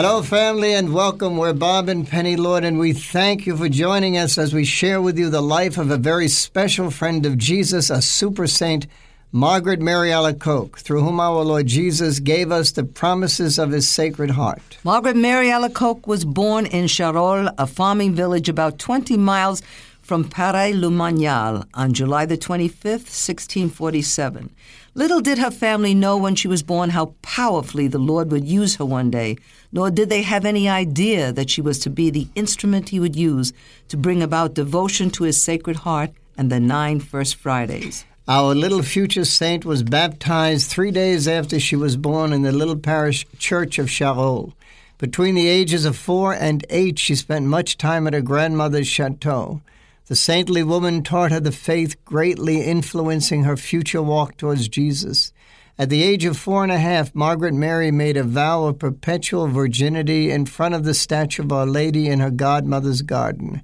Hello, family, and welcome. We're Bob and Penny Lord, and we thank you for joining us as we share with you the life of a very special friend of Jesus, a super saint, Margaret Mary Alacoque, through whom our Lord Jesus gave us the promises of his sacred heart. Margaret Mary Alacoque was born in Charolles, a farming village about 20 miles from Paray-le-Monial on July the 25th, 1647. Little did her family know when she was born how powerfully the Lord would use her one day, nor did they have any idea that she was to be the instrument he would use to bring about devotion to his sacred heart and the nine First Fridays. Our little future saint was baptized three days after she was born in the little parish church of Charolles. Between the ages of four and eight, she spent much time at her grandmother's chateau. The saintly woman taught her the faith, greatly influencing her future walk towards Jesus. At the age of four and a half, Margaret Mary made a vow of perpetual virginity in front of the statue of Our Lady in her godmother's garden.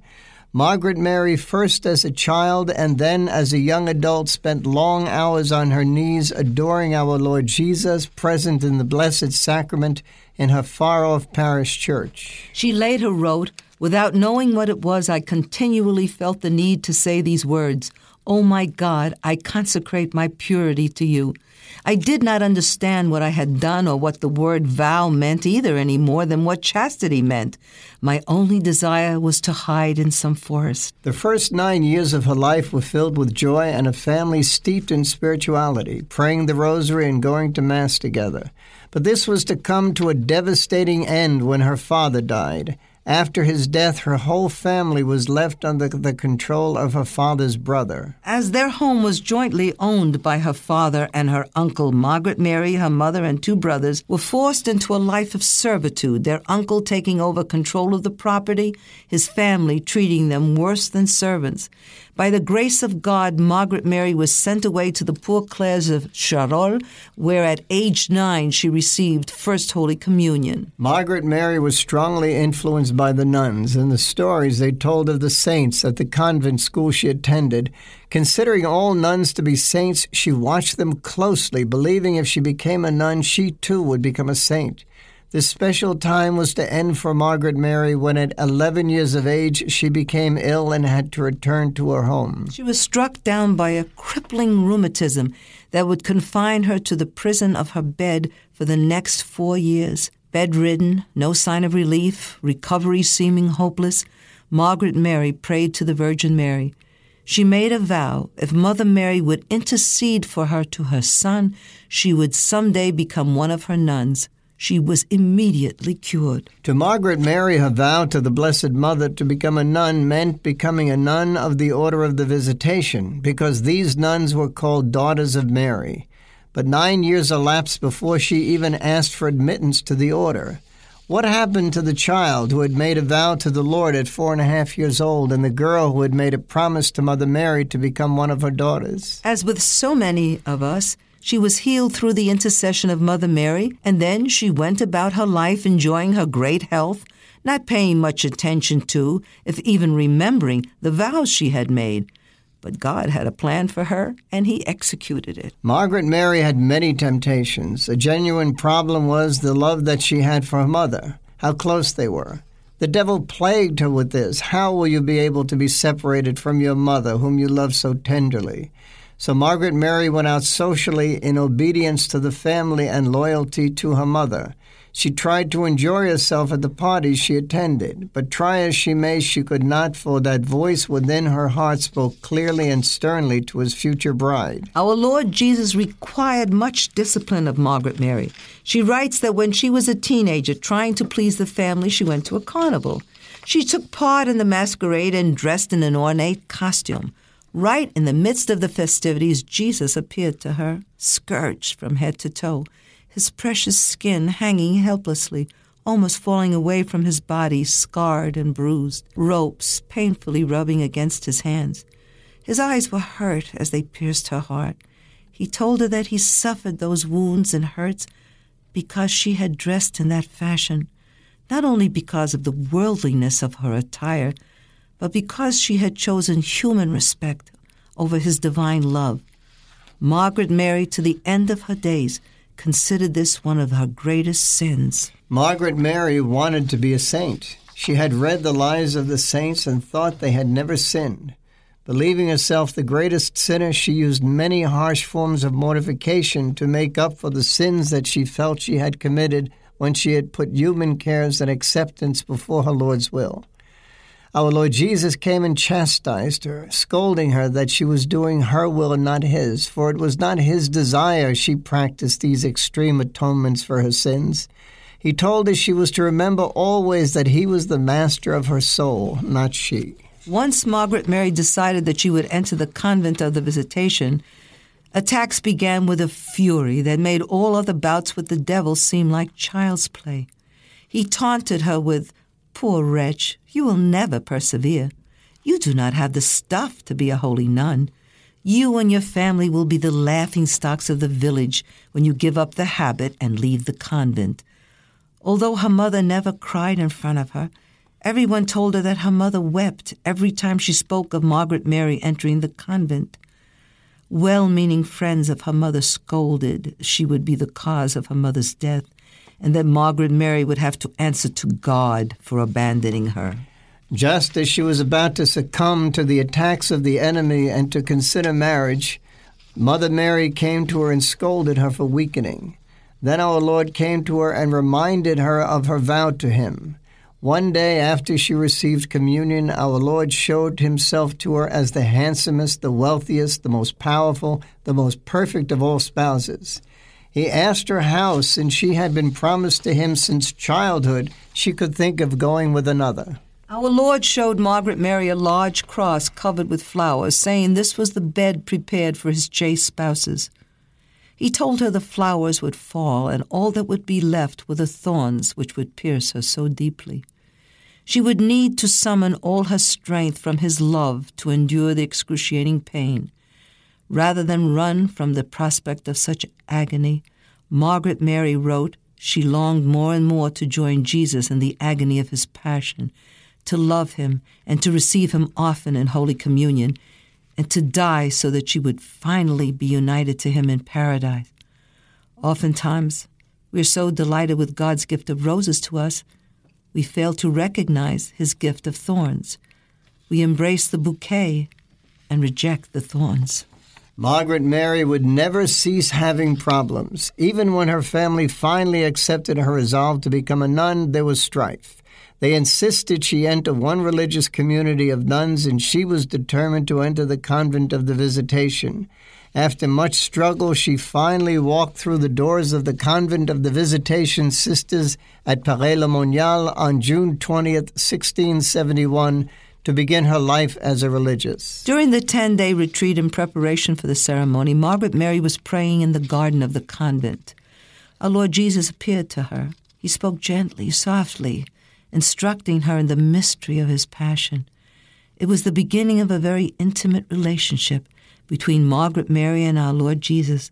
Margaret Mary, first as a child and then as a young adult, spent long hours on her knees adoring our Lord Jesus, present in the Blessed Sacrament in her far off parish church. She later wrote, Without knowing what it was, I continually felt the need to say these words Oh my God, I consecrate my purity to you. I did not understand what I had done or what the word vow meant either any more than what chastity meant. My only desire was to hide in some forest. The first nine years of her life were filled with joy and a family steeped in spirituality, praying the rosary and going to Mass together. But this was to come to a devastating end when her father died. After his death, her whole family was left under the control of her father's brother. As their home was jointly owned by her father and her uncle, Margaret Mary, her mother, and two brothers were forced into a life of servitude, their uncle taking over control of the property, his family treating them worse than servants. By the grace of God, Margaret Mary was sent away to the Poor Clares of Charolles, where at age nine she received First Holy Communion. Margaret Mary was strongly influenced by the nuns and the stories they told of the saints at the convent school she attended. Considering all nuns to be saints, she watched them closely, believing if she became a nun, she too would become a saint. This special time was to end for Margaret Mary when, at 11 years of age, she became ill and had to return to her home. She was struck down by a crippling rheumatism that would confine her to the prison of her bed for the next four years. Bedridden, no sign of relief, recovery seeming hopeless, Margaret Mary prayed to the Virgin Mary. She made a vow if Mother Mary would intercede for her to her son, she would someday become one of her nuns she was immediately cured. To Margaret Mary, her vow to the Blessed Mother to become a nun meant becoming a nun of the Order of the Visitation, because these nuns were called Daughters of Mary. But nine years elapsed before she even asked for admittance to the order. What happened to the child who had made a vow to the Lord at four and a half years old, and the girl who had made a promise to Mother Mary to become one of her daughters? As with so many of us, she was healed through the intercession of Mother Mary, and then she went about her life enjoying her great health, not paying much attention to, if even remembering, the vows she had made. But God had a plan for her, and He executed it. Margaret Mary had many temptations. A genuine problem was the love that she had for her mother, how close they were. The devil plagued her with this. How will you be able to be separated from your mother, whom you love so tenderly? So Margaret Mary went out socially in obedience to the family and loyalty to her mother. She tried to enjoy herself at the parties she attended, but try as she may, she could not, for that voice within her heart spoke clearly and sternly to his future bride. Our Lord Jesus required much discipline of Margaret Mary. She writes that when she was a teenager trying to please the family, she went to a carnival. She took part in the masquerade and dressed in an ornate costume. Right in the midst of the festivities, Jesus appeared to her, scourged from head to toe, his precious skin hanging helplessly, almost falling away from his body, scarred and bruised, ropes painfully rubbing against his hands. His eyes were hurt as they pierced her heart. He told her that he suffered those wounds and hurts because she had dressed in that fashion, not only because of the worldliness of her attire, but because she had chosen human respect over his divine love. Margaret Mary, to the end of her days, considered this one of her greatest sins. Margaret Mary wanted to be a saint. She had read the lives of the saints and thought they had never sinned. Believing herself the greatest sinner, she used many harsh forms of mortification to make up for the sins that she felt she had committed when she had put human cares and acceptance before her Lord's will. Our Lord Jesus came and chastised her, scolding her that she was doing her will and not his, for it was not his desire she practiced these extreme atonements for her sins. He told her she was to remember always that he was the master of her soul, not she. Once Margaret Mary decided that she would enter the convent of the Visitation, attacks began with a fury that made all other bouts with the devil seem like child's play. He taunted her with Poor wretch, you will never persevere. You do not have the stuff to be a holy nun. You and your family will be the laughing stocks of the village when you give up the habit and leave the convent. Although her mother never cried in front of her, everyone told her that her mother wept every time she spoke of Margaret Mary entering the convent. Well meaning friends of her mother scolded she would be the cause of her mother's death and that Margaret Mary would have to answer to God for abandoning her. Just as she was about to succumb to the attacks of the enemy and to consider marriage, Mother Mary came to her and scolded her for weakening. Then our Lord came to her and reminded her of her vow to him. One day after she received communion, our Lord showed himself to her as the handsomest, the wealthiest, the most powerful, the most perfect of all spouses. He asked her how, since she had been promised to him since childhood, she could think of going with another. Our Lord showed Margaret Mary a large cross covered with flowers, saying this was the bed prepared for his chaste spouses. He told her the flowers would fall, and all that would be left were the thorns which would pierce her so deeply. She would need to summon all her strength from his love to endure the excruciating pain. Rather than run from the prospect of such agony, Margaret Mary wrote she longed more and more to join Jesus in the agony of his passion, to love him and to receive him often in Holy Communion, and to die so that she would finally be united to him in paradise. Oftentimes, we are so delighted with God's gift of roses to us, we fail to recognize his gift of thorns. We embrace the bouquet and reject the thorns. Margaret Mary would never cease having problems. Even when her family finally accepted her resolve to become a nun, there was strife. They insisted she enter one religious community of nuns, and she was determined to enter the convent of the Visitation. After much struggle, she finally walked through the doors of the convent of the Visitation Sisters at Paray-le-Monial on June 20th, 1671 to begin her life as a religious. During the 10 day retreat in preparation for the ceremony, Margaret Mary was praying in the garden of the convent. Our Lord Jesus appeared to her. He spoke gently, softly, instructing her in the mystery of his passion. It was the beginning of a very intimate relationship between Margaret Mary and our Lord Jesus.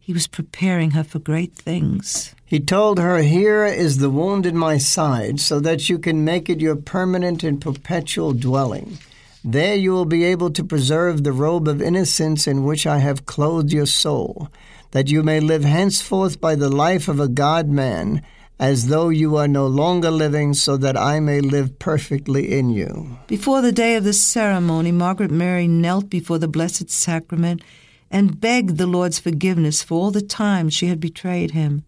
He was preparing her for great things. He told her, Here is the wound in my side, so that you can make it your permanent and perpetual dwelling. There you will be able to preserve the robe of innocence in which I have clothed your soul, that you may live henceforth by the life of a God man, as though you are no longer living, so that I may live perfectly in you. Before the day of the ceremony, Margaret Mary knelt before the Blessed Sacrament and begged the Lord's forgiveness for all the times she had betrayed him.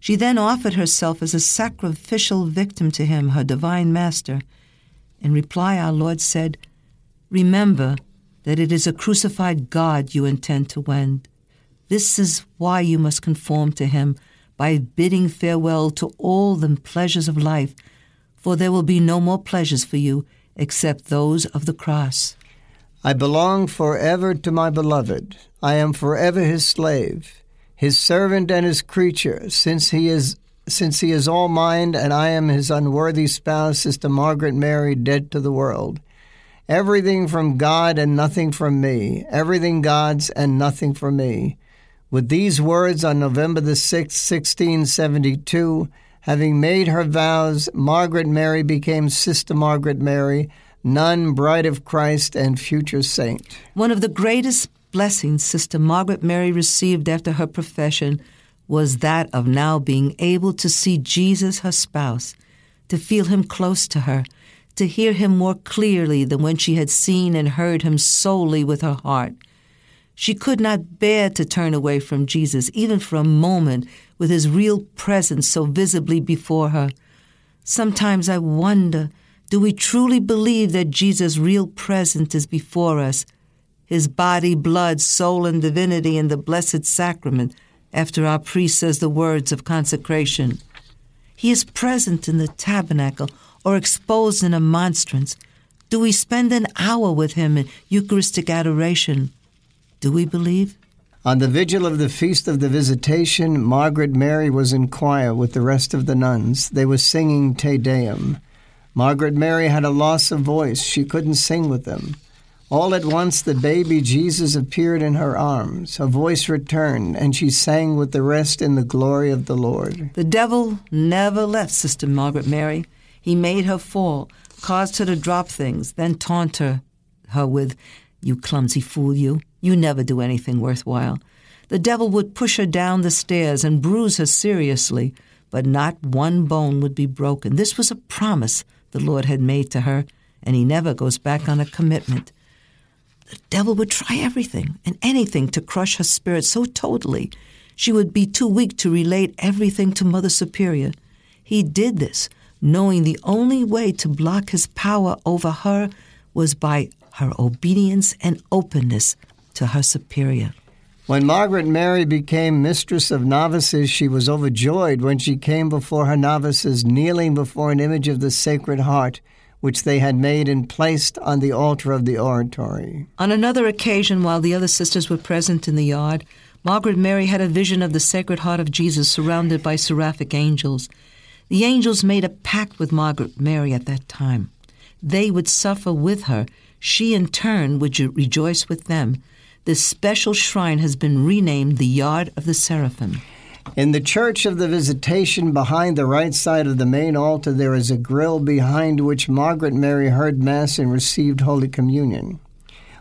She then offered herself as a sacrificial victim to him, her divine master. In reply, our Lord said, Remember that it is a crucified God you intend to wend. This is why you must conform to him by bidding farewell to all the pleasures of life, for there will be no more pleasures for you except those of the cross. I belong forever to my beloved. I am forever his slave his servant and his creature, since he is since he is all mine and I am his unworthy spouse, Sister Margaret Mary, dead to the world. Everything from God and nothing from me, everything God's and nothing from me. With these words on November the 6th, 1672, having made her vows, Margaret Mary became Sister Margaret Mary, nun, bride of Christ, and future saint. One of the greatest blessings Sister Margaret Mary received after her profession was that of now being able to see Jesus, her spouse, to feel him close to her, to hear him more clearly than when she had seen and heard him solely with her heart. She could not bear to turn away from Jesus, even for a moment, with his real presence so visibly before her. Sometimes I wonder do we truly believe that Jesus' real presence is before us, his body, blood, soul, and divinity in the Blessed Sacrament, after our priest says the words of consecration? He is present in the tabernacle or exposed in a monstrance? Do we spend an hour with him in Eucharistic adoration? Do we believe? On the vigil of the Feast of the Visitation, Margaret Mary was in choir with the rest of the nuns. They were singing Te Deum. Margaret Mary had a loss of voice. She couldn't sing with them. All at once, the baby Jesus appeared in her arms. Her voice returned, and she sang with the rest in the glory of the Lord. The devil never left Sister Margaret Mary. He made her fall, caused her to drop things, then taunt her, her with, You clumsy fool, you. You never do anything worthwhile. The devil would push her down the stairs and bruise her seriously, but not one bone would be broken. This was a promise the Lord had made to her, and he never goes back on a commitment. The devil would try everything and anything to crush her spirit so totally she would be too weak to relate everything to Mother Superior. He did this knowing the only way to block his power over her was by her obedience and openness to her superior. When Margaret Mary became mistress of novices, she was overjoyed when she came before her novices, kneeling before an image of the Sacred Heart, which they had made and placed on the altar of the oratory. On another occasion, while the other sisters were present in the yard, Margaret Mary had a vision of the Sacred Heart of Jesus surrounded by seraphic angels. The angels made a pact with Margaret Mary at that time. They would suffer with her. She, in turn, would rejoice with them. This special shrine has been renamed the Yard of the Seraphim. In the Church of the Visitation, behind the right side of the main altar, there is a grill behind which Margaret Mary heard Mass and received Holy Communion.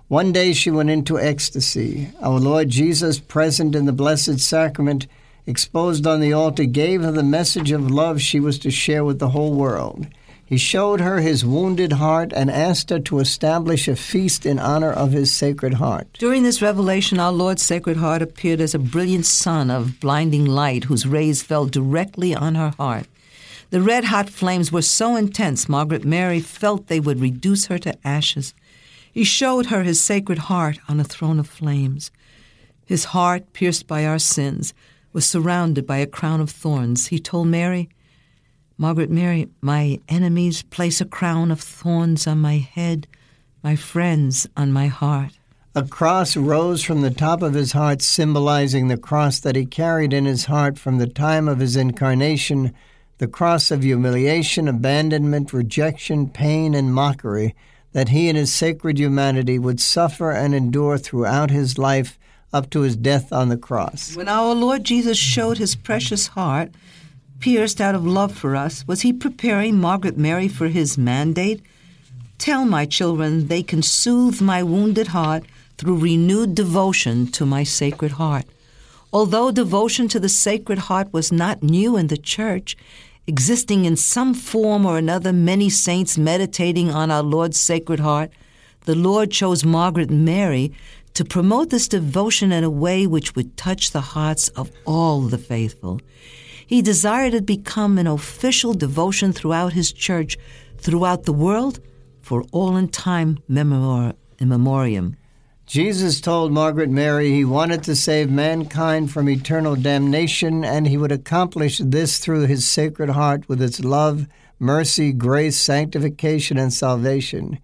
One day she went into ecstasy. Our Lord Jesus, present in the Blessed Sacrament, exposed on the altar, gave her the message of love she was to share with the whole world. He showed her his wounded heart and asked her to establish a feast in honor of his sacred heart. During this revelation, our Lord's Sacred Heart appeared as a brilliant sun of blinding light whose rays fell directly on her heart. The red hot flames were so intense, Margaret Mary felt they would reduce her to ashes. He showed her his sacred heart on a throne of flames. His heart, pierced by our sins, was surrounded by a crown of thorns. He told Mary, Margaret Mary, my enemies place a crown of thorns on my head, my friends on my heart. A cross rose from the top of his heart, symbolizing the cross that he carried in his heart from the time of his incarnation, the cross of humiliation, abandonment, rejection, pain, and mockery that he in his sacred humanity would suffer and endure throughout his life up to his death on the cross. When our Lord Jesus showed his precious heart, pierced out of love for us, was he preparing Margaret Mary for his mandate? Tell my children they can soothe my wounded heart through renewed devotion to my sacred heart. Although devotion to the Sacred Heart was not new in the Church, existing in some form or another, many saints meditating on our Lord's Sacred Heart, the Lord chose Margaret Mary to promote this devotion in a way which would touch the hearts of all the faithful. He desired it become an official devotion throughout his church, throughout the world, for all in time memor- in memoriam. Jesus told Margaret Mary he wanted to save mankind from eternal damnation, and he would accomplish this through his sacred heart with its love, mercy, grace, sanctification, and salvation.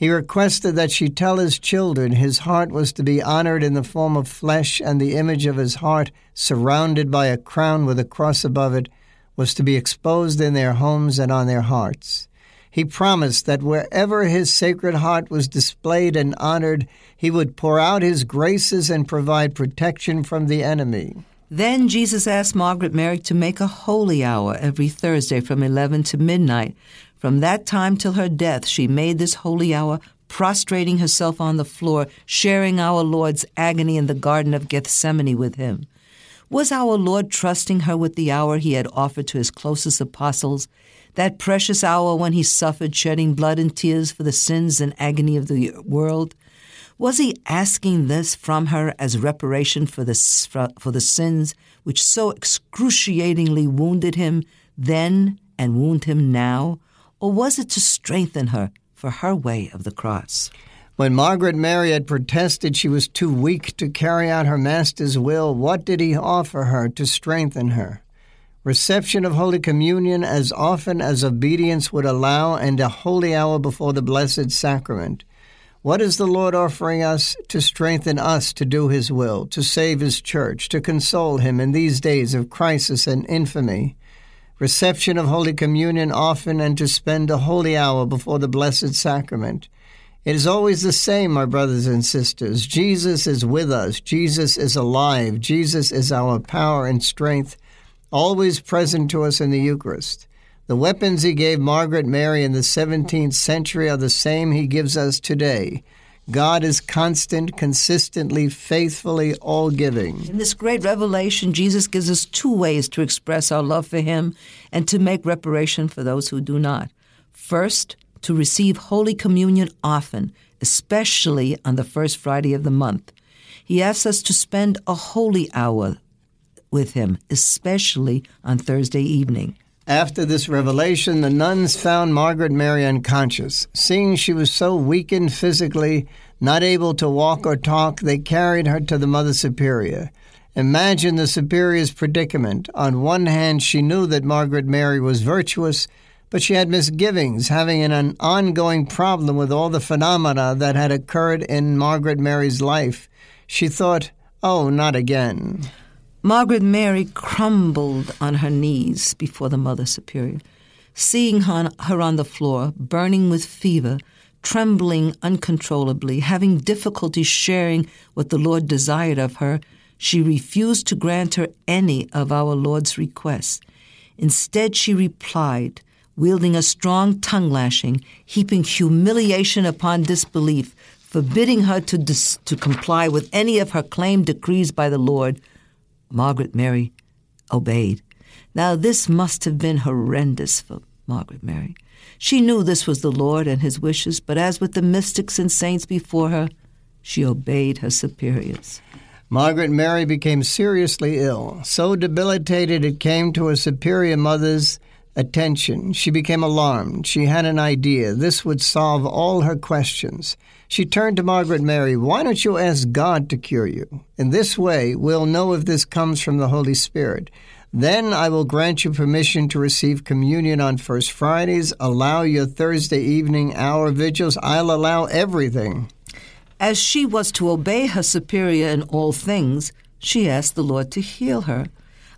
He requested that she tell his children his heart was to be honored in the form of flesh, and the image of his heart, surrounded by a crown with a cross above it, was to be exposed in their homes and on their hearts. He promised that wherever his sacred heart was displayed and honored, he would pour out his graces and provide protection from the enemy. Then Jesus asked Margaret Mary to make a holy hour every Thursday from 11 to midnight from that time till her death, she made this holy hour, prostrating herself on the floor, sharing our Lord's agony in the Garden of Gethsemane with him. Was our Lord trusting her with the hour he had offered to his closest apostles, that precious hour when he suffered, shedding blood and tears for the sins and agony of the world? Was he asking this from her as reparation for the, for the sins which so excruciatingly wounded him then and wound him now? Or was it to strengthen her for her way of the cross? When Margaret Mary had protested she was too weak to carry out her Master's will, what did he offer her to strengthen her? Reception of Holy Communion as often as obedience would allow, and a holy hour before the Blessed Sacrament. What is the Lord offering us to strengthen us to do His will, to save His church, to console Him in these days of crisis and infamy? Reception of Holy Communion often and to spend a holy hour before the Blessed Sacrament. It is always the same, my brothers and sisters. Jesus is with us. Jesus is alive. Jesus is our power and strength, always present to us in the Eucharist. The weapons he gave Margaret Mary in the 17th century are the same he gives us today. God is constant, consistently, faithfully, all giving. In this great revelation, Jesus gives us two ways to express our love for Him and to make reparation for those who do not. First, to receive Holy Communion often, especially on the first Friday of the month. He asks us to spend a holy hour with Him, especially on Thursday evening. After this revelation, the nuns found Margaret Mary unconscious. Seeing she was so weakened physically, not able to walk or talk, they carried her to the Mother Superior. Imagine the Superior's predicament. On one hand, she knew that Margaret Mary was virtuous, but she had misgivings, having an ongoing problem with all the phenomena that had occurred in Margaret Mary's life. She thought, oh, not again. Margaret Mary crumbled on her knees before the Mother Superior. Seeing her on the floor, burning with fever, trembling uncontrollably, having difficulty sharing what the Lord desired of her, she refused to grant her any of our Lord's requests. Instead, she replied, wielding a strong tongue lashing, heaping humiliation upon disbelief, forbidding her to, dis- to comply with any of her claimed decrees by the Lord, Margaret Mary obeyed. Now, this must have been horrendous for Margaret Mary. She knew this was the Lord and his wishes, but as with the mystics and saints before her, she obeyed her superiors. Margaret Mary became seriously ill, so debilitated it came to her superior mother's attention. She became alarmed. She had an idea. This would solve all her questions. She turned to Margaret Mary. Why don't you ask God to cure you? In this way, we'll know if this comes from the Holy Spirit. Then I will grant you permission to receive communion on First Fridays, allow your Thursday evening hour vigils. I'll allow everything. As she was to obey her superior in all things, she asked the Lord to heal her.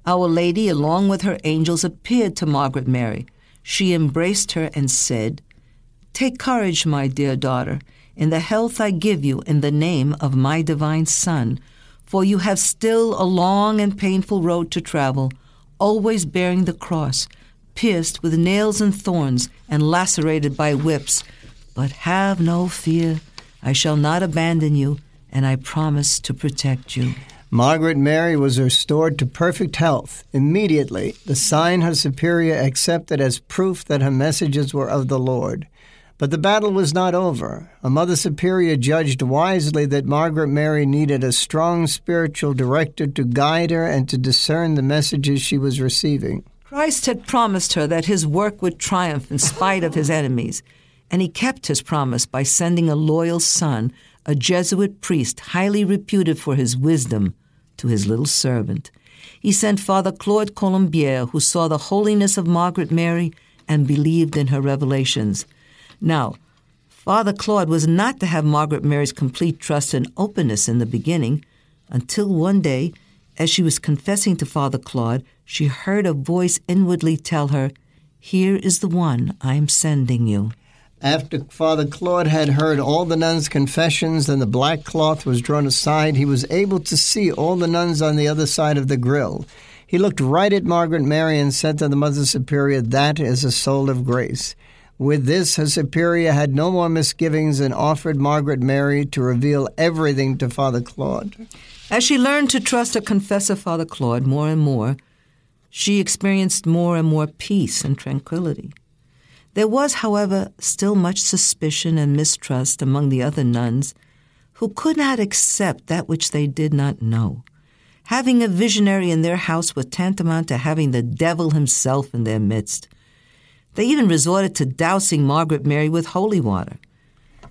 Our Lady, along with her angels, appeared to Margaret Mary. She embraced her and said, Take courage, my dear daughter, in the health I give you in the name of my divine Son, for you have still a long and painful road to travel, always bearing the cross, pierced with nails and thorns, and lacerated by whips. But have no fear, I shall not abandon you, and I promise to protect you. Margaret Mary was restored to perfect health immediately, the sign her superior accepted as proof that her messages were of the Lord. But the battle was not over. A Mother Superior judged wisely that Margaret Mary needed a strong spiritual director to guide her and to discern the messages she was receiving. Christ had promised her that his work would triumph in spite of his enemies, and he kept his promise by sending a loyal son, a Jesuit priest highly reputed for his wisdom to his little servant. He sent Father Claude Colombière, who saw the holiness of Margaret Mary and believed in her revelations. Now, Father Claude was not to have Margaret Mary's complete trust and openness in the beginning until one day, as she was confessing to Father Claude, she heard a voice inwardly tell her, Here is the one I am sending you. After Father Claude had heard all the nuns' confessions and the black cloth was drawn aside, he was able to see all the nuns on the other side of the grill. He looked right at Margaret Mary and said to the Mother Superior, That is a soul of grace. With this, her superior had no more misgivings and offered Margaret Mary to reveal everything to Father Claude. As she learned to trust her confessor, Father Claude, more and more, she experienced more and more peace and tranquility. There was, however, still much suspicion and mistrust among the other nuns who could not accept that which they did not know. Having a visionary in their house was tantamount to having the devil himself in their midst. They even resorted to dousing Margaret Mary with holy water.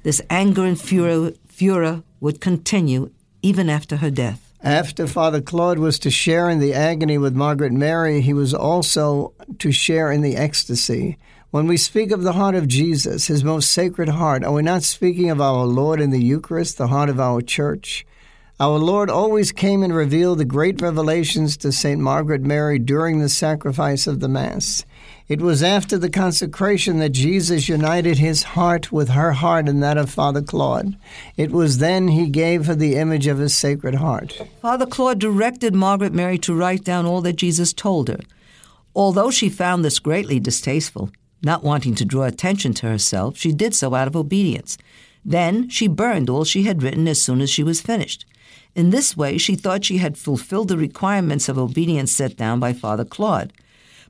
This anger and furor, would continue even after her death. After Father Claude was to share in the agony with Margaret Mary, he was also to share in the ecstasy. When we speak of the heart of Jesus, his most sacred heart, are we not speaking of our Lord in the Eucharist, the heart of our church? Our Lord always came and revealed the great revelations to St. Margaret Mary during the sacrifice of the Mass. It was after the consecration that Jesus united his heart with her heart and that of Father Claude. It was then he gave her the image of his sacred heart. Father Claude directed Margaret Mary to write down all that Jesus told her. Although she found this greatly distasteful, not wanting to draw attention to herself, she did so out of obedience. Then she burned all she had written as soon as she was finished. In this way, she thought she had fulfilled the requirements of obedience set down by Father Claude.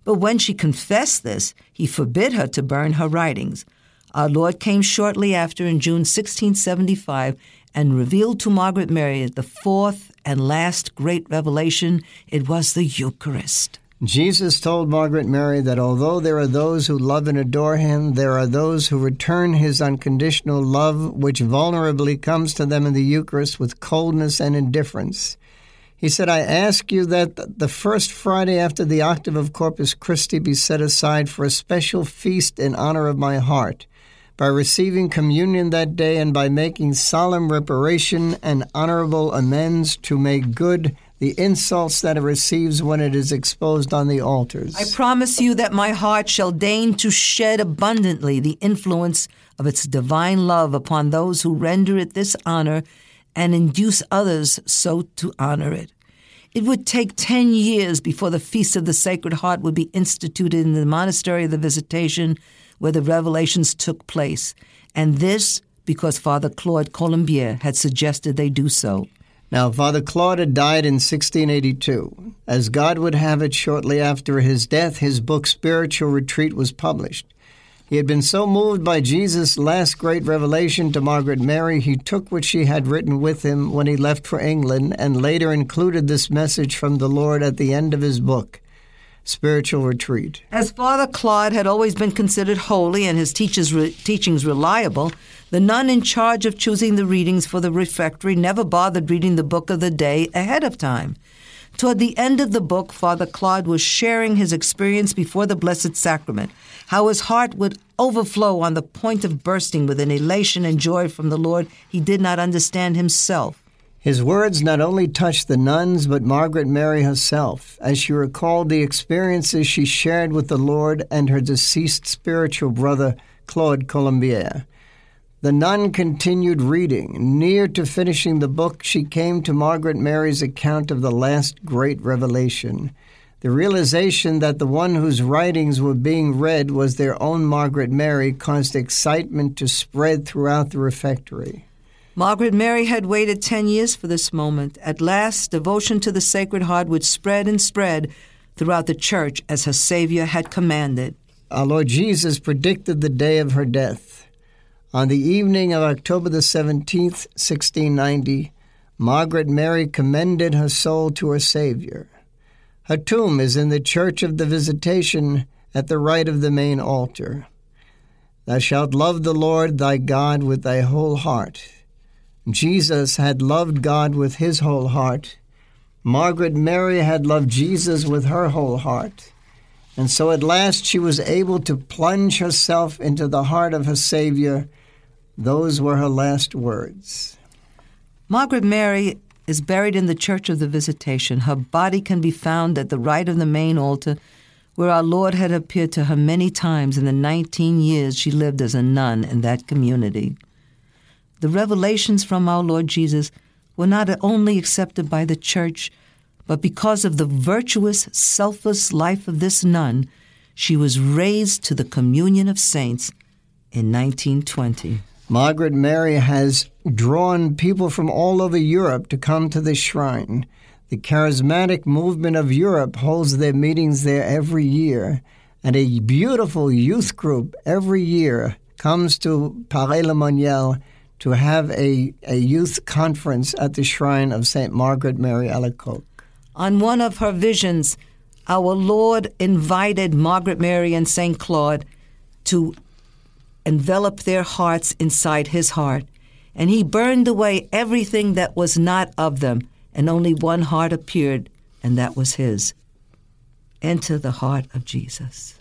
But when she confessed this, he forbid her to burn her writings. Our Lord came shortly after in June 1675 and revealed to Margaret Mary the fourth and last great revelation. It was the Eucharist. Jesus told Margaret Mary that although there are those who love and adore him, there are those who return his unconditional love, which vulnerably comes to them in the Eucharist with coldness and indifference. He said, I ask you that the first Friday after the octave of Corpus Christi be set aside for a special feast in honor of my heart, by receiving communion that day and by making solemn reparation and honorable amends to make good the insults that it receives when it is exposed on the altars. I promise you that my heart shall deign to shed abundantly the influence of its divine love upon those who render it this honor and induce others so to honor it. It would take 10 years before the Feast of the Sacred Heart would be instituted in the Monastery of the Visitation where the revelations took place, and this because Father Claude Colombière had suggested they do so. Now, Father Claude had died in 1682. As God would have it, shortly after his death, his book Spiritual Retreat was published. He had been so moved by Jesus' last great revelation to Margaret Mary, he took what she had written with him when he left for England and later included this message from the Lord at the end of his book spiritual retreat. As Father Claude had always been considered holy and his re- teachings reliable, the nun in charge of choosing the readings for the refectory never bothered reading the book of the day ahead of time. Toward the end of the book, Father Claude was sharing his experience before the Blessed Sacrament, how his heart would overflow on the point of bursting with an elation and joy from the Lord he did not understand himself. His words not only touched the nuns, but Margaret Mary herself, as she recalled the experiences she shared with the Lord and her deceased spiritual brother, Claude Colombière. The nun continued reading. Near to finishing the book, she came to Margaret Mary's account of the last great revelation. The realization that the one whose writings were being read was their own Margaret Mary caused excitement to spread throughout the refectory. Margaret Mary had waited 10 years for this moment. At last, devotion to the Sacred Heart would spread and spread throughout the church as her Savior had commanded. Our Lord Jesus predicted the day of her death. On the evening of October the 17th, 1690, Margaret Mary commended her soul to her Savior. Her tomb is in the Church of the Visitation at the right of the main altar. Thou shalt love the Lord thy God with thy whole heart Jesus had loved God with his whole heart. Margaret Mary had loved Jesus with her whole heart. And so at last she was able to plunge herself into the heart of her Savior. Those were her last words. Margaret Mary is buried in the Church of the Visitation. Her body can be found at the right of the main altar, where our Lord had appeared to her many times in the 19 years she lived as a nun in that community the revelations from our Lord Jesus were not only accepted by the church, but because of the virtuous, selfless life of this nun, she was raised to the communion of saints in 1920. Margaret Mary has drawn people from all over Europe to come to the shrine. The charismatic movement of Europe holds their meetings there every year, and a beautiful youth group every year comes to Paray-le-Monial to have a, a youth conference at the shrine of St. Margaret Mary Alacoque. On one of her visions, our Lord invited Margaret Mary and St. Claude to envelop their hearts inside his heart, and he burned away everything that was not of them, and only one heart appeared, and that was his. Enter the heart of Jesus.